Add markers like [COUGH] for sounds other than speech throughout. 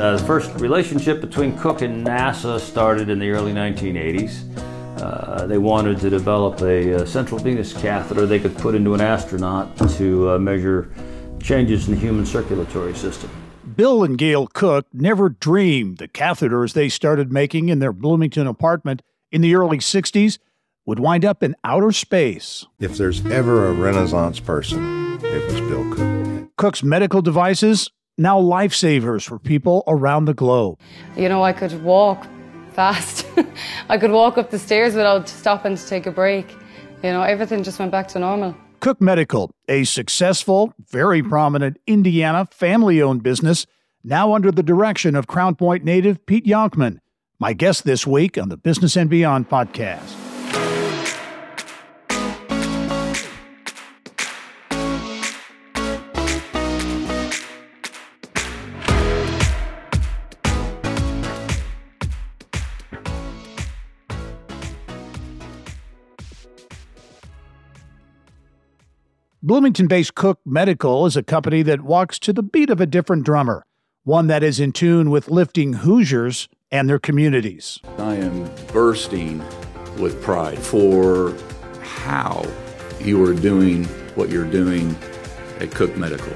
Uh, the first relationship between Cook and NASA started in the early 1980s. Uh, they wanted to develop a, a, central venous catheter they could put into an astronaut to uh, measure changes in the human circulatory system. Bill and Gayle Cook never dreamed the catheters they started making in their Bloomington apartment in the early 60s would wind up in outer space. If there's ever a Renaissance person, it was Bill Cook. Cook's medical devices now lifesavers for people around the globe. You know, I could walk fast. [LAUGHS] I could walk up the stairs without stopping to take a break. You know, everything just went back to normal. Cook Medical, a successful, very prominent Indiana family owned business, now under the direction of Crown Point native Pete Yonkman, my guest this week on the Business and Beyond podcast. Bloomington based Cook Medical is a company that walks to the beat of a different drummer, one that is in tune with lifting Hoosiers and their communities. I am bursting with pride for how you are doing what you're doing at Cook Medical.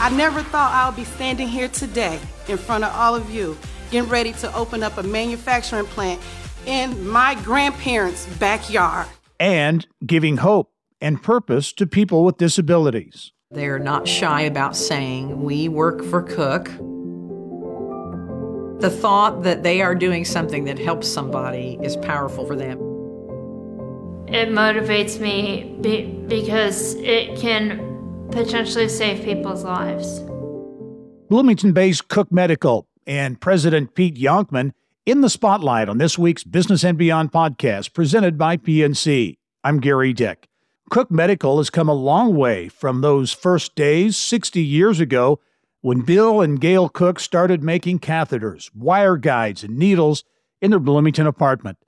I never thought I would be standing here today in front of all of you, getting ready to open up a manufacturing plant in my grandparents' backyard. And giving hope and purpose to people with disabilities. They're not shy about saying, We work for Cook. The thought that they are doing something that helps somebody is powerful for them. It motivates me be- because it can potentially save people's lives. Bloomington based Cook Medical and President Pete Yonkman in the spotlight on this week's Business and Beyond podcast presented by PNC. I'm Gerry Dick. Cook Medical has come a long way from those first days 60 years ago when Bill and Gayle Cook started making catheters, wire guides, and needles in their Bloomington apartment.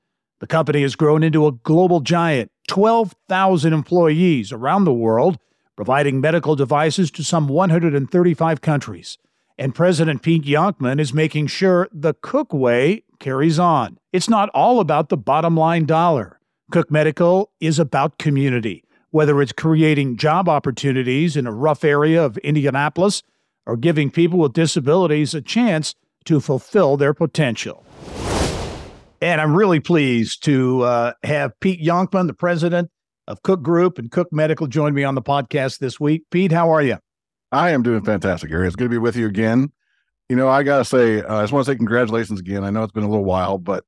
The company has grown into a global giant, 12,000 employees around the world, providing medical devices to some 135 countries. And President Pete Yonkman is making sure the Cook way carries on. It's not all about the bottom line dollar. Cook Medical is about community whether it's creating job opportunities in a rough area of Indianapolis or giving people with disabilities a chance to fulfill their potential. And I'm really pleased to uh, have Pete Yonkman, the president of Cook Group and Cook Medical, join me on the podcast this week. Pete, how are you? I am doing fantastic, Gary. It's good to be with you again. You know, I got to say, uh, I just want to say congratulations again. I know it's been a little while, but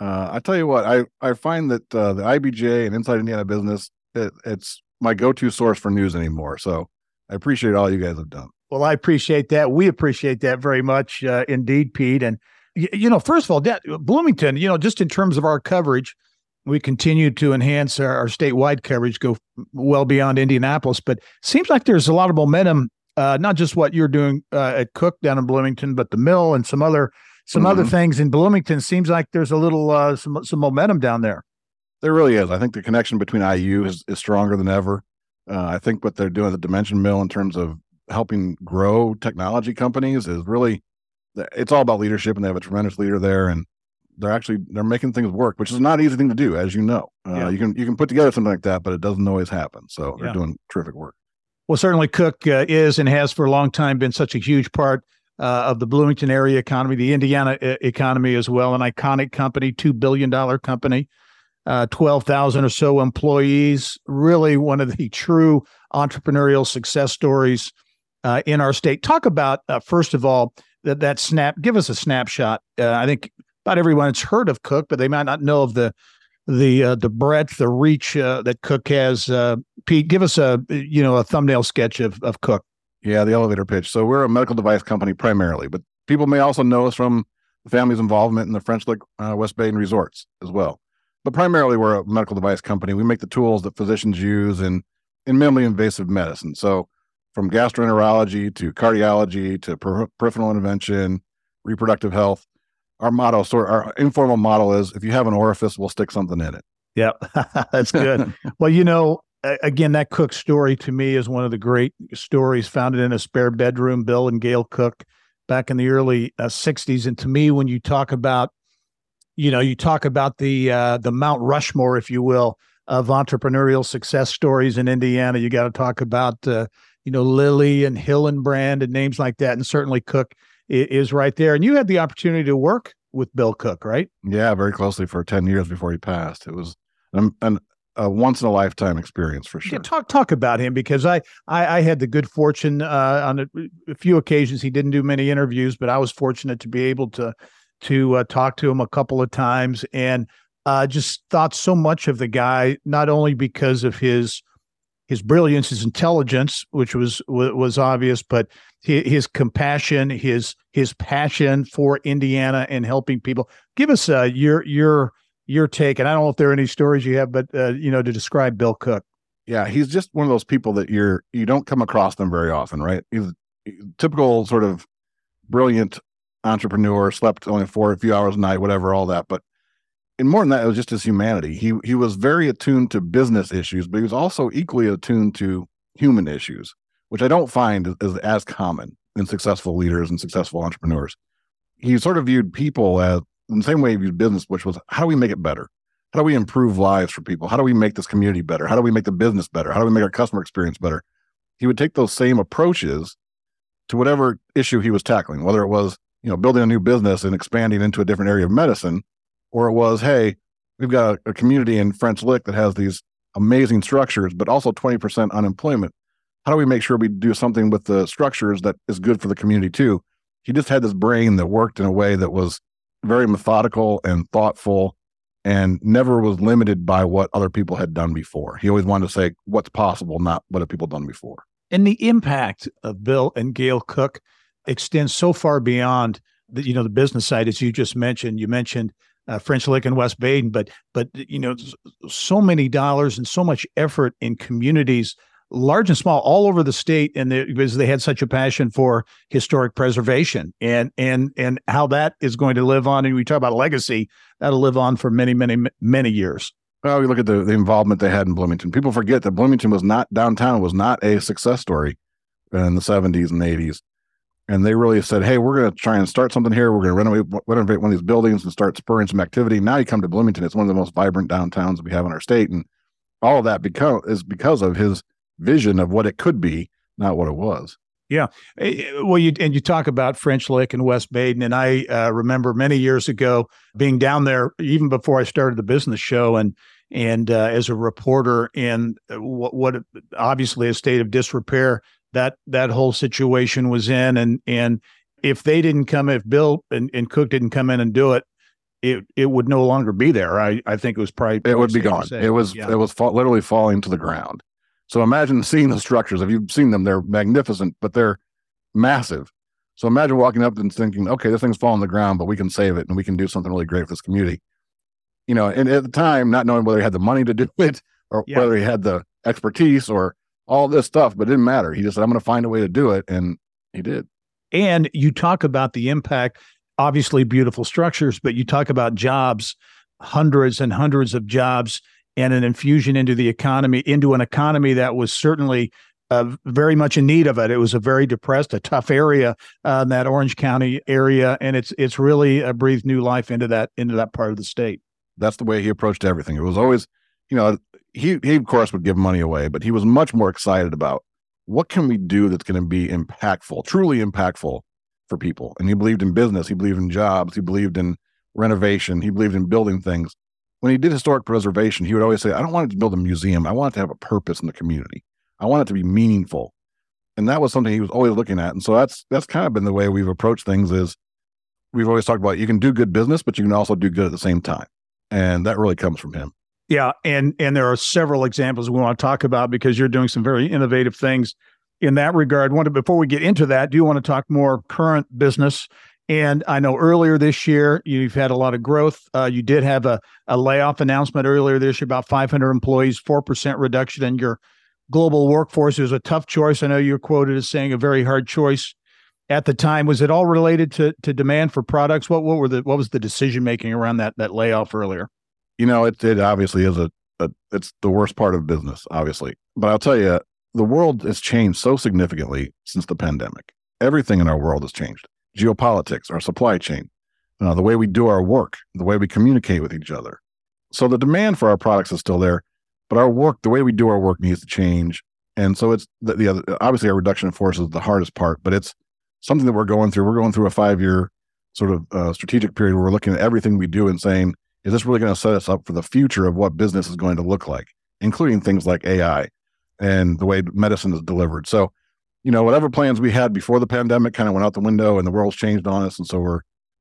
uh, I tell you what, I, I find that uh, the IBJ and Inside Indiana Business it, it's my go-to source for news anymore. So I appreciate all you guys have done. Well, I appreciate that. We appreciate that very much, uh, indeed, Pete. And you know, first of all, that, Bloomington, you know, just in terms of our coverage, we continue to enhance our, our statewide coverage, go well beyond Indianapolis. But seems like there's a lot of momentum, uh, not just what you're doing uh, at Cook down in Bloomington, but the mill and some other some mm-hmm. other things in Bloomington. Seems like there's a little uh, some some momentum down there. There really is. I think the connection between IU is, is stronger than ever. Uh, I think what they're doing at the Dimension Mill in terms of helping grow technology companies is really it's all about leadership, and they have a tremendous leader there, and they're actually they're making things work, which is not an easy thing to do, as you know. Uh, yeah. You can you can put together something like that, but it doesn't always happen. So they're yeah. doing terrific work. Well, certainly Cook uh, is and has for a long time been such a huge part uh, of the Bloomington area economy, the Indiana uh, economy as well. An iconic company, two billion dollar company uh, 12,000 or so employees. Really one of the true entrepreneurial success stories uh, in our state. Talk about, uh, first of all, that, that snap, give us a snapshot. Uh, I think about everyone has heard of Cook, but they might not know of the the uh, the breadth, the reach uh, that Cook has. Pete, give us a you know a thumbnail sketch of of Cook. Yeah, the elevator pitch. So we're a medical device company primarily, but people may also know us from the family's involvement in the French Lick West Baden resorts as well but primarily we're a medical device company. We make the tools that physicians use in in minimally invasive medicine. So from gastroenterology to cardiology to per- peripheral intervention, reproductive health. Our motto, sort our informal model is if you have an orifice, we'll stick something in it. Yeah, [LAUGHS] that's good. [LAUGHS] well, you know, again, that Cook story to me is one of the great stories founded in a spare bedroom. Bill and Gayle Cook back in the early uh, 60s. And to me, when you talk about, you know, you talk about the uh, the Mount Rushmore, if you will, of entrepreneurial success stories in Indiana, you got to talk about, uh, you know, Lilly and Hillenbrand and names like that. And certainly Cook is, is right there. And you had the opportunity to work with Bill Cook, right? Yeah, very closely for 10 years before he passed. It was an, an a once in a lifetime experience for sure. Yeah, talk talk about him because I I, I had the good fortune uh, on a, a, few occasions. He didn't do many interviews, but I was fortunate to be able to to uh, talk to him a couple of times and uh, just thought so much of the guy, not only because of his his brilliance, his intelligence, which was was obvious, but his, his compassion, his his passion for Indiana and helping people. Give us uh, your your your take, and I don't know if there are any stories you have, but uh, you know, to describe Bill Cook. Yeah, he's just one of those people that you're you don't come across them very often, right? He's typical sort of brilliant entrepreneur, slept only for a few hours a night, whatever, all that. But and more than that, it was just his humanity. He he was very attuned to business issues, but he was also equally attuned to human issues, which I don't find as common in successful leaders and successful entrepreneurs. He sort of viewed people as in the same way he viewed business, which was how do we make it better? How do we improve lives for people? How do we make this community better? How do we make the business better? How do we make our customer experience better? He would take those same approaches to whatever issue he was tackling, whether it was, you know, building a new business and expanding into a different area of medicine, or it was, hey, we've got a, community in French Lick that has these amazing structures, but also 20% unemployment. How do we make sure we do something with the structures that is good for the community too? He just had this brain that worked in a way that was very methodical and thoughtful and never was limited by what other people had done before. He always wanted to say what's possible, not what have people done before. And the impact of Bill and Gayle Cook extends so far beyond the, you know, the business side, as you just mentioned. You mentioned uh, French Lick and West Baden, but but you know, so many dollars and so much effort in communities large and small all over the state and they, because they had such a passion for historic preservation and and and how that is going to live on. And we talk about legacy that'll live on for many many many years. Well we look at the, the involvement they had in bloomington. People forget that bloomington was not downtown was not a success story in the 70s and 80s and they really said hey we're going to try and start something here we're going to renovate renovate one of these buildings and start spurring some activity now you come to bloomington it's one of the most vibrant downtowns we have in our state and all of that become is because of his vision of what it could be, not what it was. Yeah. Eh, eh, well, you and you talk about French Lick and West Baden, and I uh, remember many years ago being down there, even before I started the business show, and and uh, as a reporter, in what, what obviously a state of disrepair that that whole situation was in, and and if they didn't come, if Bill and, and Cook didn't come in and do it, it it would no longer be there. I I think it was probably it would be gone. It was yeah. it was fa- literally falling to the ground. So imagine seeing the structures. If you've seen them, they're magnificent, but they're massive. So imagine walking up and thinking, okay, this thing's falling to the ground, but we can save it and we can do something really great for this community. You know, and at the time, not knowing whether he had the money to do [LAUGHS] it or yeah. whether he had the expertise or all this stuff, but it didn't matter. He just said, I'm going to find a way to do it. And he did. And you talk about the impact, obviously beautiful structures, but you talk about jobs, hundreds and hundreds of jobs and an infusion into the economy, into an economy that was certainly uh, very much in need of it. It was a very depressed, a tough area, uh, that Orange County area, and it's it's really uh, breathed new life into that into that part of the state. That's the way he approached everything. It was always, you know, he he of course would give money away, but he was much more excited about what can we do that's going to be impactful, truly impactful for people. And he believed in business, he believed in jobs, he believed in renovation, he believed in building things when he did historic preservation, he would always say, I don't want to build a museum. I want it to have a purpose in the community. I want it to be meaningful. And that was something he was always looking at. And so that's that's kind of been the way we've approached things is we've always talked about you can do good business, but you can also do good at the same time. And that really comes from him. Yeah. And and there are several examples we want to talk about because you're doing some very innovative things in that regard. Want to before we get into that, do you want to talk more current business and I know earlier this year you've had a lot of growth. Uh, you did have a, a layoff announcement earlier this year, about 500 employees, 4% reduction in your global workforce. It was a tough choice. I know you're quoted as saying a very hard choice at the time. Was it all related to to demand for products? What what were the what was the decision making around that that layoff earlier? You know, it it obviously is a, a it's the worst part of business, obviously. But I'll tell you, the world has changed so significantly since the pandemic. Everything in our world has changed geopolitics, our supply chain, uh, the way we do our work, the way we communicate with each other. So the demand for our products is still there, but our work, the way we do our work, needs to change. And so it's the, the other, obviously our reduction in force is the hardest part, but it's something that we're going through. We're going through a five year sort of uh, strategic period where we're looking at everything we do and saying, is this really going to set us up for the future of what business is going to look like, including things like AI and the way medicine is delivered. So, you know, whatever plans we had before the pandemic kind of went out the window and the world's changed on us. And so we're,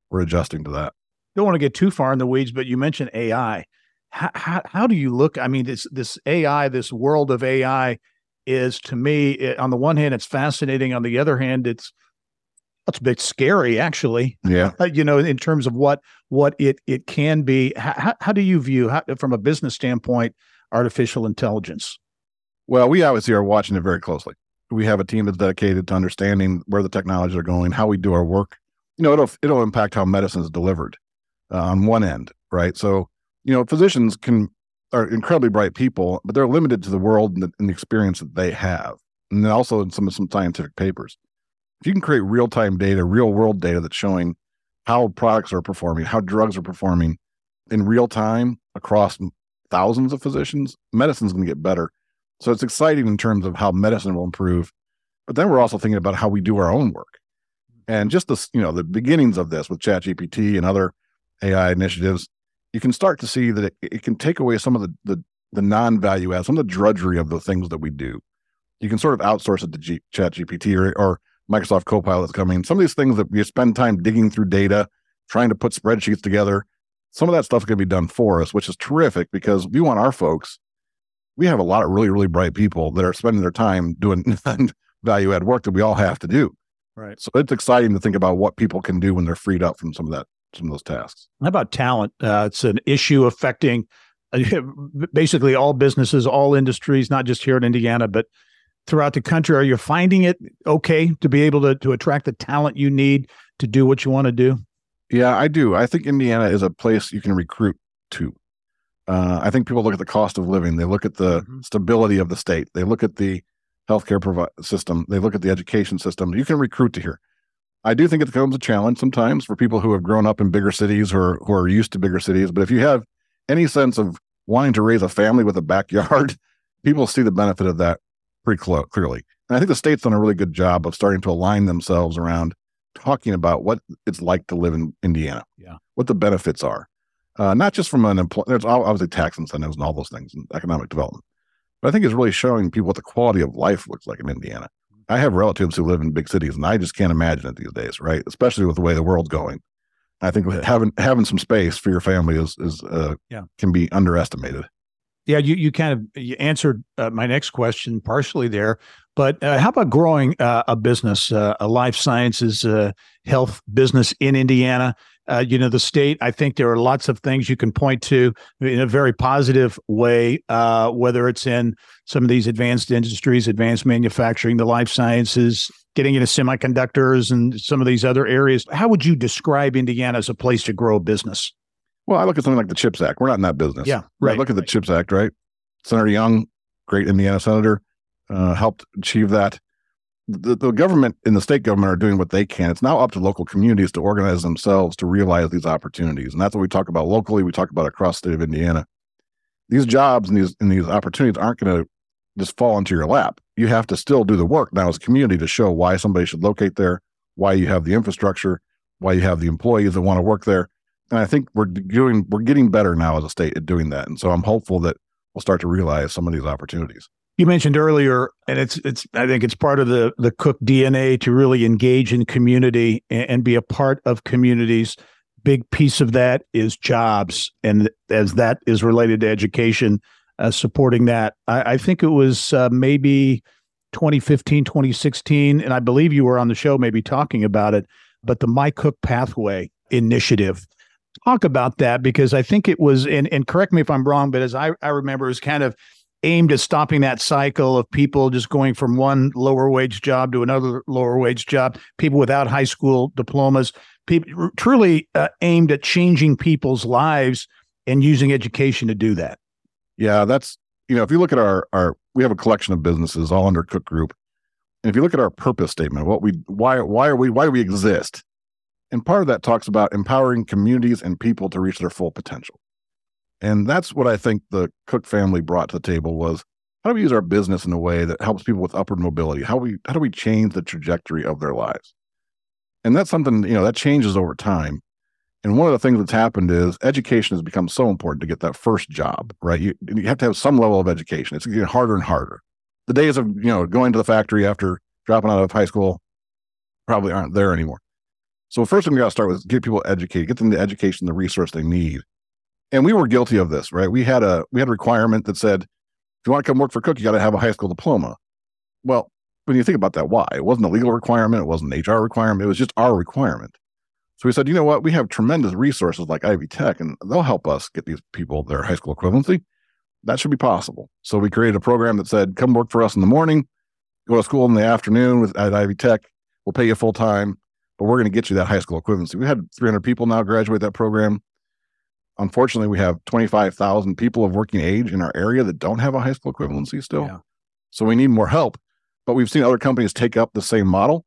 we're adjusting to that. Don't want to get too far in the weeds, but you mentioned AI. How, how, how do you look? I mean, this, this AI, this world of AI is to me, it, on the one hand, it's fascinating. On the other hand, it's, it's a bit scary actually yeah. you know in terms of what what it it can be. How, how do you view how, from a business standpoint artificial intelligence? Well we obviously are watching it very closely. We have a team that's dedicated to understanding where the technologies are going how we do our work. You know it'll it'll impact how medicine is delivered uh, on one end right? So you know physicians can are incredibly bright people but they're limited to the world and the, and the experience that they have. And also in some some scientific papers if you can create real time data, real world data that's showing how products are performing, how drugs are performing in real time across thousands of physicians, medicine's going to get better. So it's exciting in terms of how medicine will improve. But then we're also thinking about how we do our own work. And just the, you know, the beginnings of this with ChatGPT and other AI initiatives, you can start to see that it, it can take away some of the, the, the non-value add, some of the drudgery of the things that we do. You can sort of outsource it to G, ChatGPT or, or Microsoft Copilot's coming. Some of these things that you spend time digging through data, trying to put spreadsheets together, some of that stuff can be done for us, which is terrific because we want our folks. We have a lot of really, really bright people that are spending their time doing [LAUGHS] value add work that we all have to do. Right. So it's exciting to think about what people can do when they're freed up from some of that, some of those tasks. How about talent? Uh, it's an issue affecting [LAUGHS] basically all businesses, all industries, not just here in Indiana, but throughout the country. Are you finding it okay to be able to, to attract the talent you need to do what you want to do? Yeah, I do. I think Indiana is a place you can recruit to. Uh, I think people look at the cost of living. They look at the mm-hmm. stability of the state. They look at the healthcare provi- system. They look at the education system. You can recruit to here. I do think it becomes a challenge sometimes for people who have grown up in bigger cities or who are used to bigger cities. But if you have any sense of wanting to raise a family with a backyard, [LAUGHS] people see the benefit of that pretty cl- clearly. And I think the state's done a really good job of starting to align themselves around talking about what it's like to live in Indiana. Yeah. What the benefits are. Uh, not just from an employment, there's obviously tax incentives and all those things and economic development. But I think it's really showing people what the quality of life looks like in Indiana. I have relatives who live in big cities and I just can't imagine it these days, right? Especially with the way the world's going. I think having having some space for your family is is uh, yeah. can be underestimated. Yeah, you you kind of you answered uh, my next question partially there, but uh, how about growing uh, a business, uh, a life sciences uh, health business in Indiana? Uh, you know, the state. I think there are lots of things you can point to in a very positive way, whether it's in some of these advanced industries, advanced manufacturing, the life sciences, getting into semiconductors, and some of these other areas. How would you describe Indiana as a place to grow a business? Well, I look at something like the CHIPS Act. We're not in that business. Yeah, right. I look at the CHIPS Act, right? Senator Young, great Indiana senator, uh, helped achieve that. The, the government and the state government are doing what they can. It's now up to local communities to organize themselves to realize these opportunities, and that's what we talk about locally. We talk about across the state of Indiana. These jobs and these and these opportunities aren't going to just fall into your lap. You have to still do the work now as a community to show why somebody should locate there, why you have the infrastructure, why you have the employees that want to work there and I think we're doing we're getting better now as a state at doing that. And so I'm hopeful that we'll start to realize some of these opportunities. You mentioned earlier, and it's it's I think it's part of the the Cook DNA to really engage in community and, and be a part of communities. Big piece of that is jobs, and as that is related to education, uh, supporting that. I, I, think it was uh, maybe 2015, 2016, and I believe you were on the show maybe talking about it. But the My Cook Pathway initiative talk about that because I think it was, and, and correct me if I'm wrong, but as I, I remember, it was kind of aimed at stopping that cycle of people just going from one lower wage job to another lower wage job, people without high school diplomas, people truly uh, aimed at changing people's lives and using education to do that. Yeah, that's, you know, if you look at our, our, we have a collection of businesses all under Cook Group. And if you look at our purpose statement, what we, why, why are we, why do we exist? And part of that talks about empowering communities and people to reach their full potential. And that's what I think the Cook family brought to the table was how do we use our business in a way that helps people with upward mobility? How we how do we change the trajectory of their lives? And that's something, you know, that changes over time. And one of the things that's happened is education has become so important to get that first job, right? You, you have to have some level of education. It's getting harder and harder. The days of, you know, going to the factory after dropping out of high school probably aren't there anymore. So first thing we got to start with is get people educated, get them the education, the resource they need. And we were guilty of this, right? We had a we had a requirement that said, if you want to come work for Cook, you got to have a high school diploma. Well, when you think about that, why? It wasn't a legal requirement, it wasn't an HR requirement, it was just our requirement. So we said, you know what? We have tremendous resources like Ivy Tech, and they'll help us get these people their high school equivalency. That should be possible. So we created a program that said, come work for us in the morning, go to school in the afternoon with, at Ivy Tech. We'll pay you full time, but we're going to get you that high school equivalency. We had 300 people now graduate that program. Unfortunately, we have 25,000 people of working age in our area that don't have a high school equivalency still. Yeah. So we need more help. But we've seen other companies take up the same model.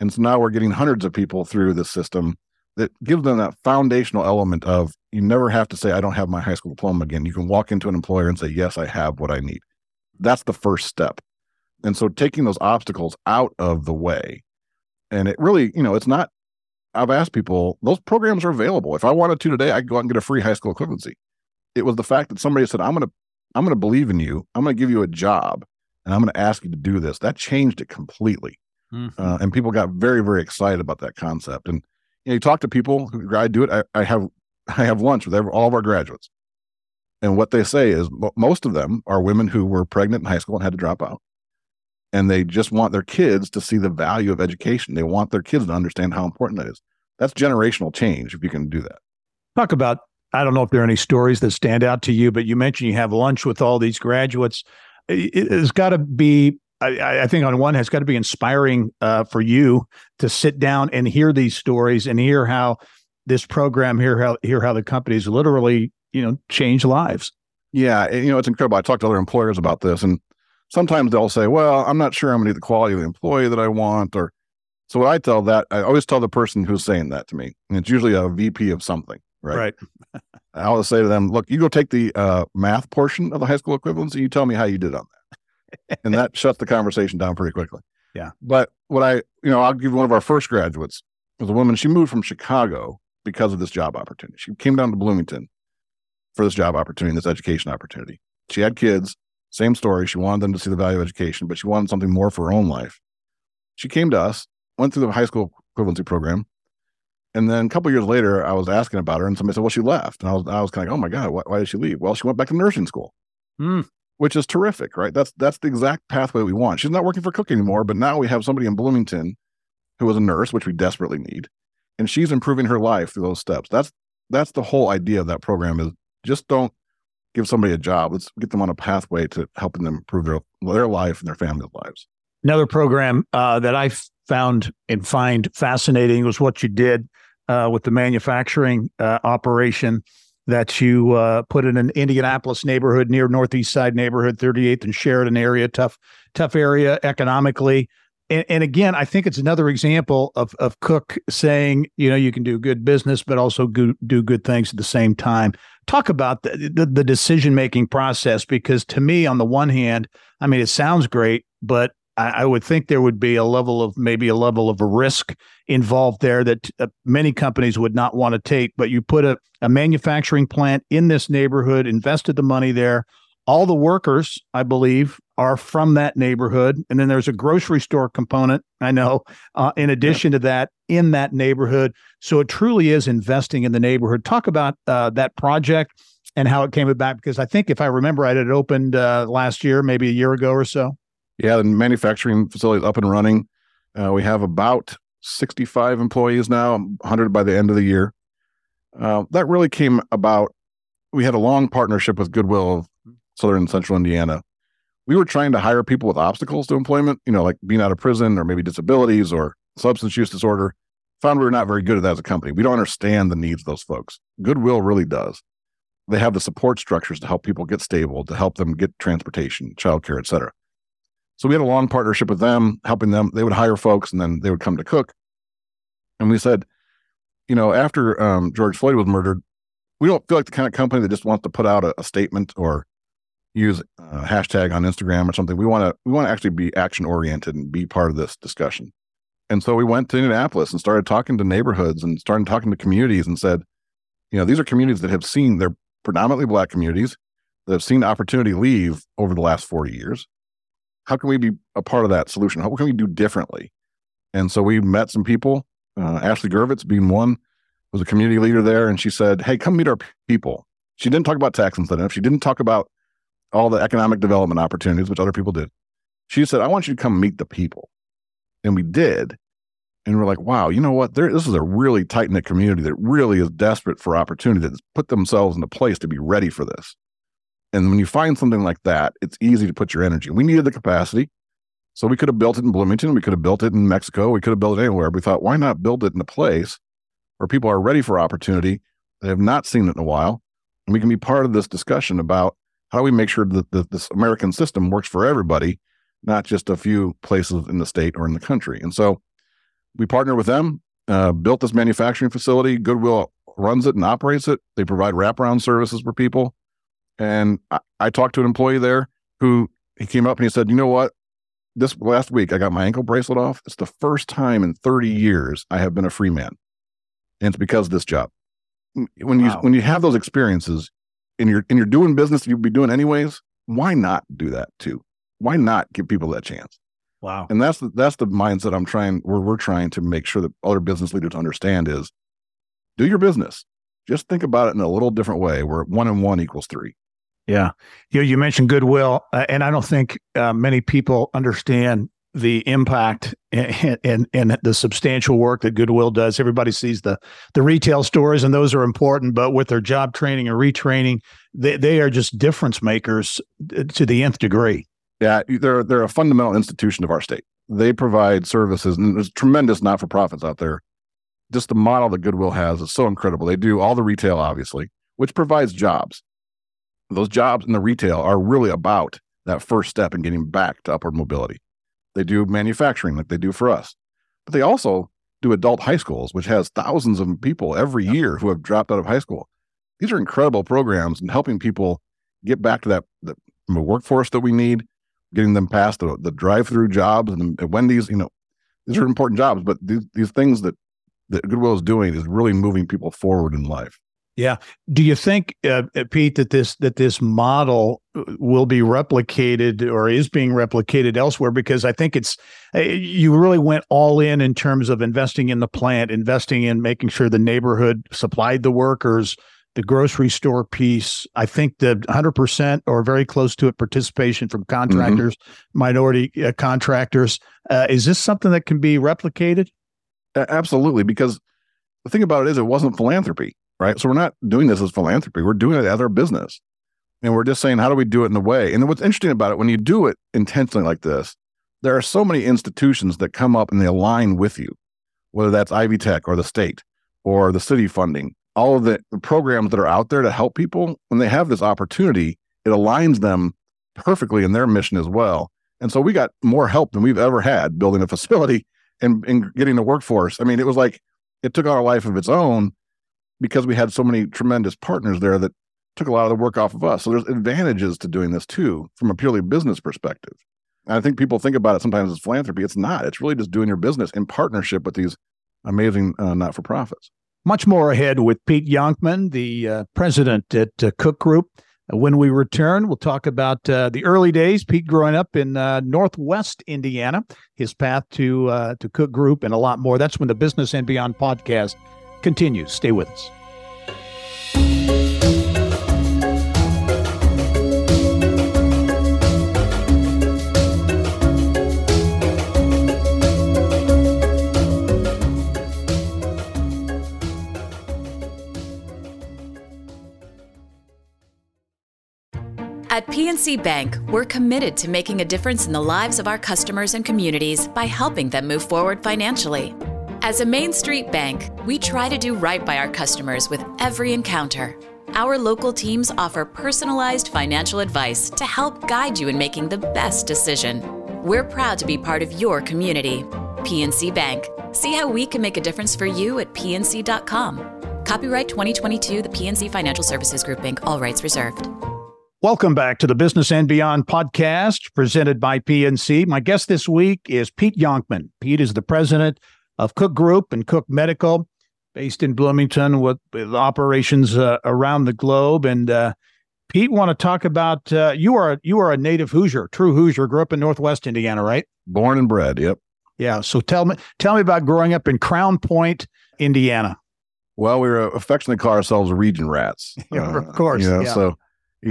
And so now we're getting hundreds of people through the system that gives them that foundational element of you never have to say, I don't have my high school diploma again. You can walk into an employer and say, Yes, I have what I need. That's the first step. And so taking those obstacles out of the way, and it really, you know, it's not, I've asked people, those programs are available. If I wanted to today, I could go out and get a free high school equivalency. It was the fact that somebody said, I'm going to, I'm going to believe in you. I'm going to give you a job and I'm going to ask you to do this. That changed it completely. Mm-hmm. Uh, and people got very, very excited about that concept. And you, know, you talk to people who I do it. I, I have [LAUGHS] I have lunch with every, all of our graduates, and what they say is most of them are women who were pregnant in high school and had to drop out, and they just want their kids to see the value of education. They want their kids to understand how important that is. That's generational change if you can do that. Talk about. I don't know if there are any stories that stand out to you, but you mentioned you have lunch with all these graduates. It, has got to be I, I, think on one has got to be inspiring uh, for you to sit down and hear these stories and hear how this program here how hear how the companies literally you know change lives. Yeah, you know it's incredible. I talked to other employers about this, and sometimes they'll say, "Well, I'm not sure I'm going to get the quality of the employee that I want," or so. What I tell that I always tell the person who's saying that to me, and it's usually a VP of something, right? Right. [LAUGHS] I always say to them, "Look, you go take the uh, math portion of the high school equivalency. And you tell me how you did on that." and that [LAUGHS] shuts the conversation down pretty quickly. Yeah. But what I, you know, I'll give one of our first graduates was a woman. She moved from Chicago because of this job opportunity. She came down to Bloomington for this job opportunity, this education opportunity. She had kids, same story. She wanted them to see the value of education, but she wanted something more for her own life. She came to us, went through the high school equivalency program. And then a couple years later, I was asking about her, and somebody said, "Well, she left." And I was, I was kind of, like, "Oh my god, why, why did she leave?" Well, she went back to nursing school. Hmm which is terrific, right? That's that's the exact pathway we want. She's not working for Cook anymore, but now we have somebody in Bloomington who is a nurse, which we desperately need, and she's improving her life through those steps. That's that's the whole idea of that program is just don't give somebody a job. Let's get them on a pathway to helping them improve their their life and their family's lives. Another program uh, that I found and find fascinating was what you did uh, with the manufacturing uh, operation that you uh, put in an Indianapolis neighborhood near Northeast Side neighborhood, 38th and Sheridan area, tough, tough area economically. And, and, again, I think it's another example of of Cook saying, you know, you can do good business, but also go, do good things at the same time. Talk about the, the, the decision making process, because to me, on the one hand, I mean, it sounds great, but I, I would think there would be a level of maybe a level of risk involved there that uh, many companies would not want to take. But you put a, a manufacturing plant in this neighborhood, invested the money there. All the workers, I believe, are from that neighborhood. And then there's a grocery store component, I know, uh, in addition yeah. to that, in that neighborhood. So it truly is investing in the neighborhood. Talk about uh, that project and how it came about, because I think if I remember right, it opened uh, last year, maybe a year ago or so. Yeah, the manufacturing facility is up and running. Uh, we have about 65 employees now, 100 by the end of the year. Uh, that really came about. We had a long partnership with Goodwill of Southern and Central Indiana. We were trying to hire people with obstacles to employment, you know, like being out of prison or maybe disabilities or substance use disorder. Found we were not very good at that as a company. We don't understand the needs of those folks. Goodwill really does. They have the support structures to help people get stable, to help them get transportation, childcare, et cetera. So we had a long partnership with them, helping them. They would hire folks and then they would come to cook. And we said, you know, after um, George Floyd was murdered, we don't feel like the kind of company that just wants to put out a, a statement or use a hashtag on Instagram or something. We want to we want to actually be action oriented and be part of this discussion. And so we went to Indianapolis and started talking to neighborhoods and started talking to communities and said, you know, these are communities that have seen they're predominantly black communities that have seen opportunity leave over the last 40 years. How can we be a part of that solution? How can we do differently? And so we met some people. Uh, Ashley Gurvitz being one was a community leader there, and she said, "Hey, come meet our people." She didn't talk about tax incentive. She didn't talk about all the economic development opportunities, which other people did. She said, "I want you to come meet the people," and we did. And we're like, "Wow, you know what? This is a really tight knit community that really is desperate for opportunity. That's put themselves in a place to be ready for this." And when you find something like that, it's easy to put your energy. We needed the capacity. So we could have built it in Bloomington. We could have built it in Mexico. We could have built it anywhere. We thought, why not build it in a place where people are ready for opportunity? They have not seen it in a while. And we can be part of this discussion about how do we make sure that the, this American system works for everybody, not just a few places in the state or in the country. And so we partnered with them, uh, built this manufacturing facility. Goodwill runs it and operates it. They provide wraparound services for people. And I, I talked to an employee there who he came up and he said, you know what? this last week I got my ankle bracelet off. It's the first time in 30 years I have been a free man. And it's because of this job. When you wow. when you have those experiences and you're and you're doing business you'd be doing anyways, why not do that too? Why not give people that chance? Wow. And that's the, that's the mindset I'm trying where we're trying to make sure that other business leaders understand is do your business. Just think about it in a little different way where one and one equals three. Yeah. You, you mentioned goodwill, uh, and I don't think uh, many people understand the impact and, and, and the substantial work that Goodwill does. Everybody sees the the retail stores, and those are important. But with their job training and retraining, they, they are just difference makers uh, to the nth degree. Yeah, they're they're a fundamental institution of our state. They provide services, and there's tremendous not for profits out there. Just the model that Goodwill has is so incredible. They do all the retail, obviously, which provides jobs those jobs in the retail are really about that first step in getting back to upward mobility. They do manufacturing like they do for us, but they also do adult high schools, which has thousands of people every year who have dropped out of high school. These are incredible programs and helping people get back to that the, workforce that we need, getting them past the, the drive-through jobs and Wendy's. You know, these are important jobs, but these, these things that that Goodwill is doing is really moving people forward in life. Yeah. Do you think, uh, uh, Pete, that this that this model uh, will be replicated or is being replicated elsewhere? Because I think it's uh, you really went all in in terms of investing in the plant, investing in making sure the neighborhood supplied the workers, the grocery store piece. I think the 100% or very close to it participation from mm-hmm. contractors, mm-hmm. minority uh, contractors. Uh, is this something that can be replicated? Absolutely, because the thing about it is, it wasn't philanthropy right? So we're not doing this as philanthropy. We're doing it as our business. And we're just saying, how do we do it in a way? And what's interesting about it, when you do it intentionally like this, there are so many institutions that come up and they align with you, whether that's Ivy Tech or the state or the city funding, all of the programs that are out there to help people. When they have this opportunity, it aligns them perfectly in their mission as well. And so we got more help than we've ever had building a [LAUGHS] facility and, and getting the workforce. I mean, it was like it took on a life of its own because we had so many tremendous partners there that took a lot of the work off of us. So there's advantages to doing this too from a purely business perspective. And I think people think about it sometimes as philanthropy. It's not. It's really just doing your business in partnership with these amazing uh, not for profits. Much more ahead with Pete Yonkman, the uh, president at uh, Cook Group. Uh, when we return, we'll talk about uh, the early days, Pete growing up in uh, Northwest Indiana, his path to to Cook Group, and a lot more. That's when the Business and Beyond podcast continues. Stay with us. At PNC Bank, we're committed to making a difference in the lives of our customers and communities by helping them move forward financially. As a Main Street bank, we try to do right by our customers with every encounter. Our local teams offer personalized financial advice to help guide you in making the best decision. We're proud to be part of your community. PNC Bank, See how we can make a difference for you at pnc.com. Copyright 2022, the PNC Financial Services Group, Inc., all rights reserved. Welcome back to the Business and Beyond podcast presented by PNC. My guest this week is Pete Yonkman. Pete is the president of Cook Group and Cook Medical, based in Bloomington with, with operations uh, around the globe. And uh, Pete, want to talk about uh, you are you are a native Hoosier, true Hoosier. Grew up in Northwest Indiana, right? Born and bred. Yep. Yeah. So tell me tell me about growing up in Crown Point, Indiana. Well, we were affectionately call ourselves region rats. [LAUGHS] Yeah, uh, of course. You know, yeah. so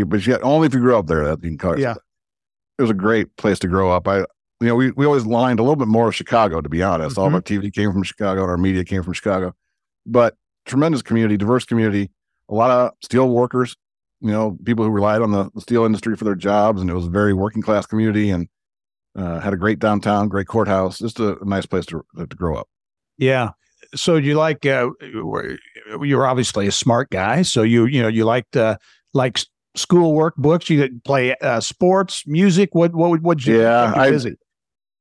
but yet only if you grew up there that you can call Yeah. It was a great place to grow up. I you know, we, we always lined a little bit more of Chicago, to be honest. All of Mhm. our TV came from Chicago and our media came from Chicago. But tremendous community, diverse community, a lot of steel workers, you know, people who relied on the, steel industry for their jobs. And it was a very working class community and uh, had a great downtown, great courthouse, just a, a nice place to, to grow up. Yeah. So you like uh, were- you're obviously a smart guy. So you you know you liked uh, like s- schoolwork, books. You play uh, sports, music. What what would what you Yeah, I- busy?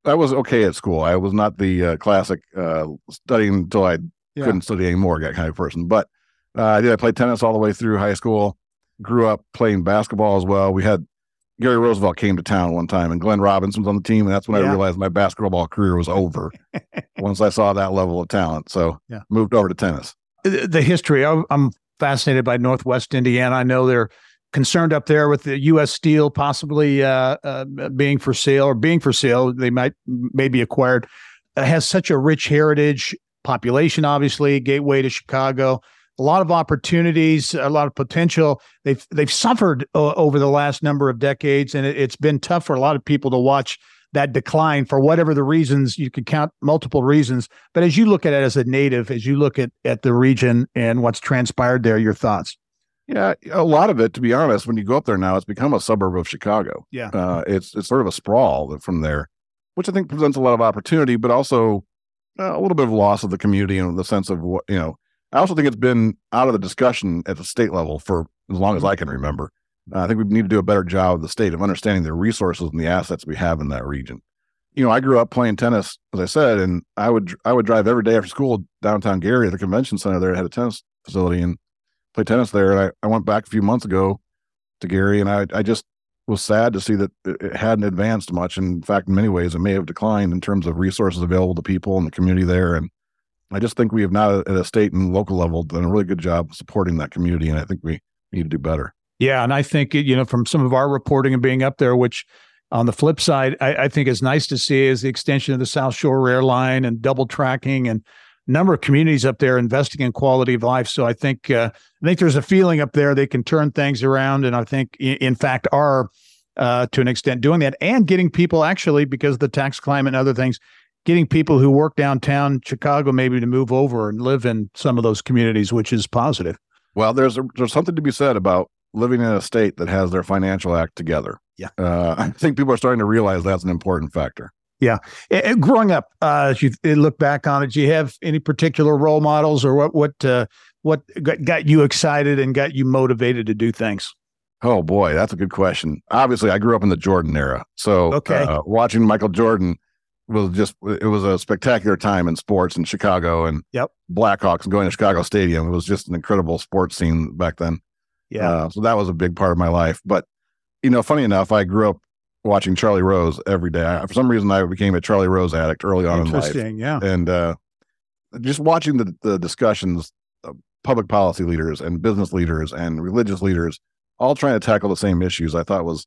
I was okay at school. I was not the uh, classic uh, studying until I Yeah. couldn't study anymore that kind of person. But uh, I did. I played tennis all the way through high school. Grew up playing basketball as well. We had Gary Roosevelt came to town one time, and Glenn Robinson was on the team, and that's when I realized my basketball career was over. [LAUGHS] once I saw that level of talent, so Yeah. moved over to tennis. the history. I'm fascinated by Northwest Indiana. I know they're concerned up there with the U.S. Steel possibly uh, uh, being for sale or being for sale. They might maybe acquired. Has such a rich heritage, population, obviously, gateway to Chicago. A lot of opportunities, a lot of potential. They've they've suffered uh, over the last number of decades, and it, it's been tough for a lot of people to watch that decline for whatever the reasons. You could count multiple reasons, but as you look at it as a native, as you look at at the region and what's transpired there, your thoughts? Yeah, a lot of it, to be honest, when you go up there now, it's become a suburb of Chicago. Yeah. uh, it's it's sort of a sprawl from there, which I think presents a lot of opportunity, but also uh, a little bit of loss of the community and the sense of what you know. I also think it's been out of the discussion at the state level for as long as I can remember. Uh, I think we need to do a better job of the state of understanding the resources and the assets we have in that region. You know, I grew up playing tennis, as I said, and I would I would drive every day after school downtown Gary, at the convention center there had a tennis facility, and play tennis there. And I, I went back a few months ago to Gary, and I, I just was sad to see that it hadn't advanced much. And in fact, in many ways, it may have declined in terms of resources available to people and the community there. And I just think we have not at a state and local level done a really good job supporting that community. And I think we need to do better. Yeah, and I think you know from some of our reporting and being up there, which on the flip side, I, I think is nice to see is the extension of the South Shore Rail Line and double tracking and number of communities up there investing in quality of life. So I think uh, I think there's a feeling up there they can turn things around, and I think in fact are uh, to an extent doing that and getting people actually because of the tax climate and other things. Getting people who work downtown Chicago maybe to move over and live in some of those communities, which is positive. Well, there's a, there's something to be said about living in a state that has their financial act together. Yeah. Uh, [LAUGHS] I think people are starting to realize that's an important factor. Eh, growing up, uh, as you look back on it, do you have any particular role models, or what what uh, what got, got you excited and got you motivated to do things? Oh boy, that's a good question. Obviously, I grew up in the Jordan era, so Okay. uh, watching Michael Jordan was just it was a spectacular time in sports in Chicago and Yep. Blackhawks and going to Chicago Stadium. It was just an incredible sports scene back then. Yeah, Uh, so that was a big part of my life. But you know, funny enough, I grew up watching Charlie Rose every day. I, for some reason, I became a Charlie Rose addict early on in life interesting. Yeah, and uh, just watching the the discussions of public policy leaders and business leaders and religious leaders all trying to tackle the same issues i thought was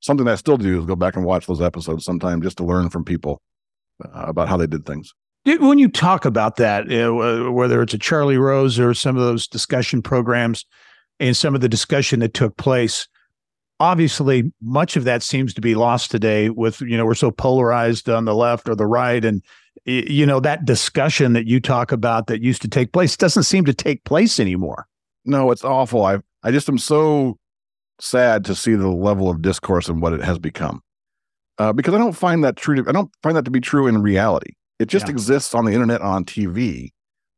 something i still do is go back and watch those episodes sometime just to learn from people uh, about how they did things when you talk about that, uh, whether it's a Charlie Rose or some of those discussion programs, and some of the discussion that took place, obviously much of that seems to be lost today. With you know we're so polarized on the left or the right, and you know that discussion that you talk about that used to take place doesn't seem to take place anymore. no it's awful i i just am so sad to see the level of discourse and what it has become uh, because i don't find that true to, i don't find that to be true in reality it just Yeah. exists on the internet on tv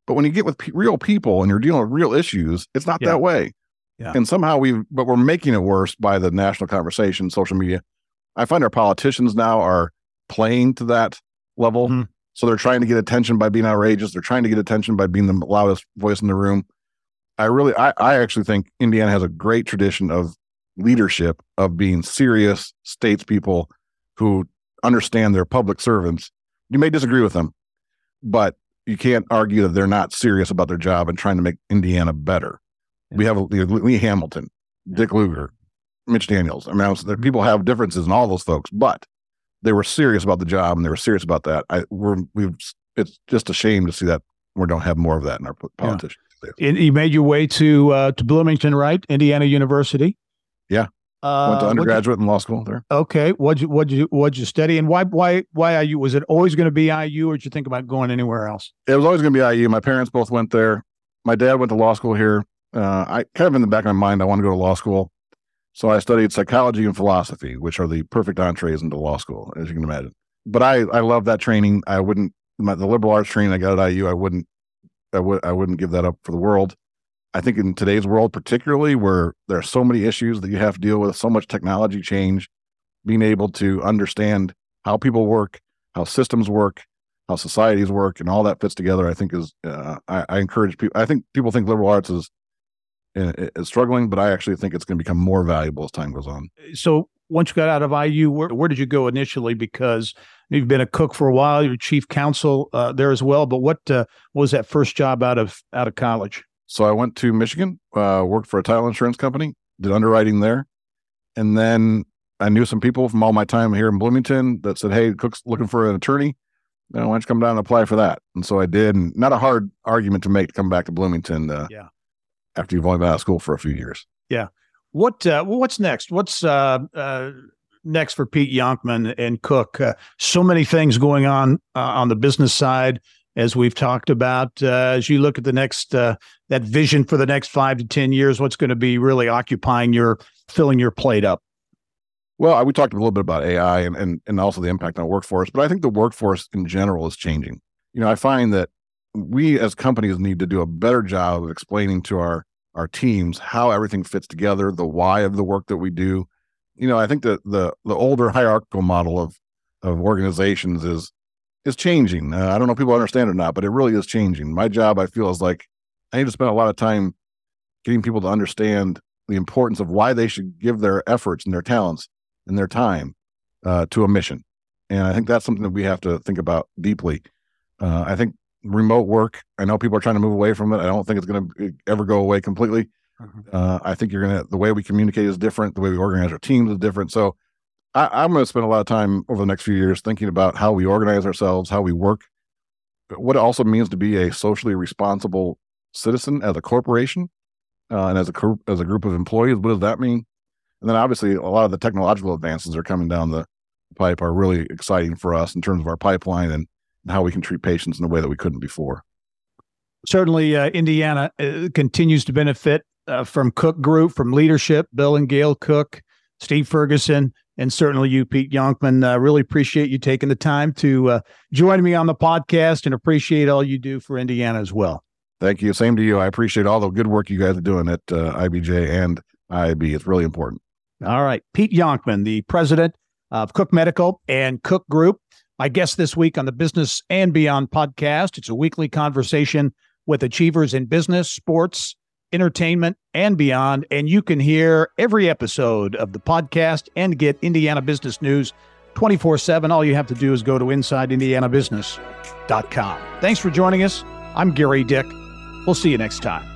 but when you get with pe- real people and you're dealing with real issues it's not Yeah. that way Yeah. and somehow we but we're making it worse by the national conversation social media i find our politicians now are playing to that level Mhm. So they're trying to get attention by being outrageous. They're trying to get attention by being the loudest voice in the room. I really, I, I actually think Indiana has a great tradition of leadership, of being serious statespeople who understand their public servants. You may disagree with them, but you can't argue that they're not serious about their job and trying to make Indiana better. We have Lee Hamilton, Dick Lugar, Mitch Daniels. I mean, was, people have differences in all those folks, but they were serious about the job and they were serious about that. I we're we've it's just a shame to see that we don't have more of that in our politicians. Yeah. you made your way to uh, to Bloomington, right? Indiana University. Yeah. Uh, Went to undergraduate and law school there. Okay. What'd you what'd you what'd you study and why why why IU? Was it always going to be IU or did you think about going anywhere else? It was always going to be IU. My parents both went there. My dad went to law school here. Uh, I kind of in the back of my mind, I want to go to law school. So I studied psychology and philosophy, which are the perfect entrees into law school, as you can imagine. But I I love that training. I wouldn't my, the liberal arts training I got at IU. I wouldn't I would I wouldn't give that up for the world. I think in today's world, particularly where there are so many issues that you have to deal with, so much technology change, being able to understand how people work, how systems work, how societies work, and all that fits together, I think is uh, I, I, encourage people. I think people think liberal arts is is struggling, but I actually think it's going to become more valuable as time goes on. So once you got out of IU, where, where did you go initially? Because you've been a cook for a while, you're chief counsel uh, there as well. But what, uh, what was that first job out of out of college? So I went to Michigan, uh, worked for a title insurance company, did underwriting there, and then I knew some people from all my time here in Bloomington that said, "Hey, Cook's looking for an attorney. why don't you come down and apply for that?" And so I did. And not a hard argument to make to come back to Bloomington. Uh, yeah after you've only been out of school for a few years. Yeah. What uh, what's next? What's uh, uh, next for Pete Yonkman and Cook? Uh, so many things going on uh, on the business side, as we've talked about. Uh, as you look at the next that vision for the next five to ten years, what's going to be really occupying your filling your plate up? Well, we talked a little bit about AI and, and and also the impact on workforce, but I think the workforce in general is changing. You know, I find that we as companies need to do a better job of explaining to our our teams how everything fits together, the why of the work that we do. You know, I think that the the older [LAUGHS] hierarchical model of of organizations is is changing. Uh, I don't know if people understand it or not, but it really is changing. My job, I feel, is like I need to spend a lot of time getting people to understand the importance of why they should give their efforts and their talents and their time uh, to a mission. And I think that's something that we have to think about deeply. Uh, I think remote work. I know people are trying to move away from it. I don't think it's going to ever go away completely. Mm-hmm. Uh, I think you're going to, the way we communicate is different. The way we organize our teams is different. So I, am going to spend a lot of time over the next few years thinking about how we organize ourselves, how we work, what it also means to be a socially responsible citizen as a corporation uh, and as a, as a group of employees. What does that mean? And then obviously a lot of the technological advances are coming down the pipe are really exciting for us in terms of our pipeline and and how we can treat patients in a way that we couldn't before. Certainly, uh, Indiana uh, continues to benefit uh, from Cook Group, from leadership, Bill and Gayle Cook, Steve Ferguson, and certainly you, Pete Yonkman. Uh, really appreciate you taking the time to uh, join me on the podcast and appreciate all you do for Indiana as well. Thank you. Same to you. I appreciate all the good work you guys are doing at uh, IBJ and IB. It's really important. All right. Pete Yonkman, the president of Cook Medical and Cook Group. My guest this week on the Business and Beyond podcast. It's a weekly conversation with achievers in business, sports, entertainment, and beyond. And you can hear every episode of the podcast and get Indiana business news 24 7. All you have to do is go to InsideIndianaBusiness.com. Thanks for joining us. I'm Gerry Dick. We'll see you next time.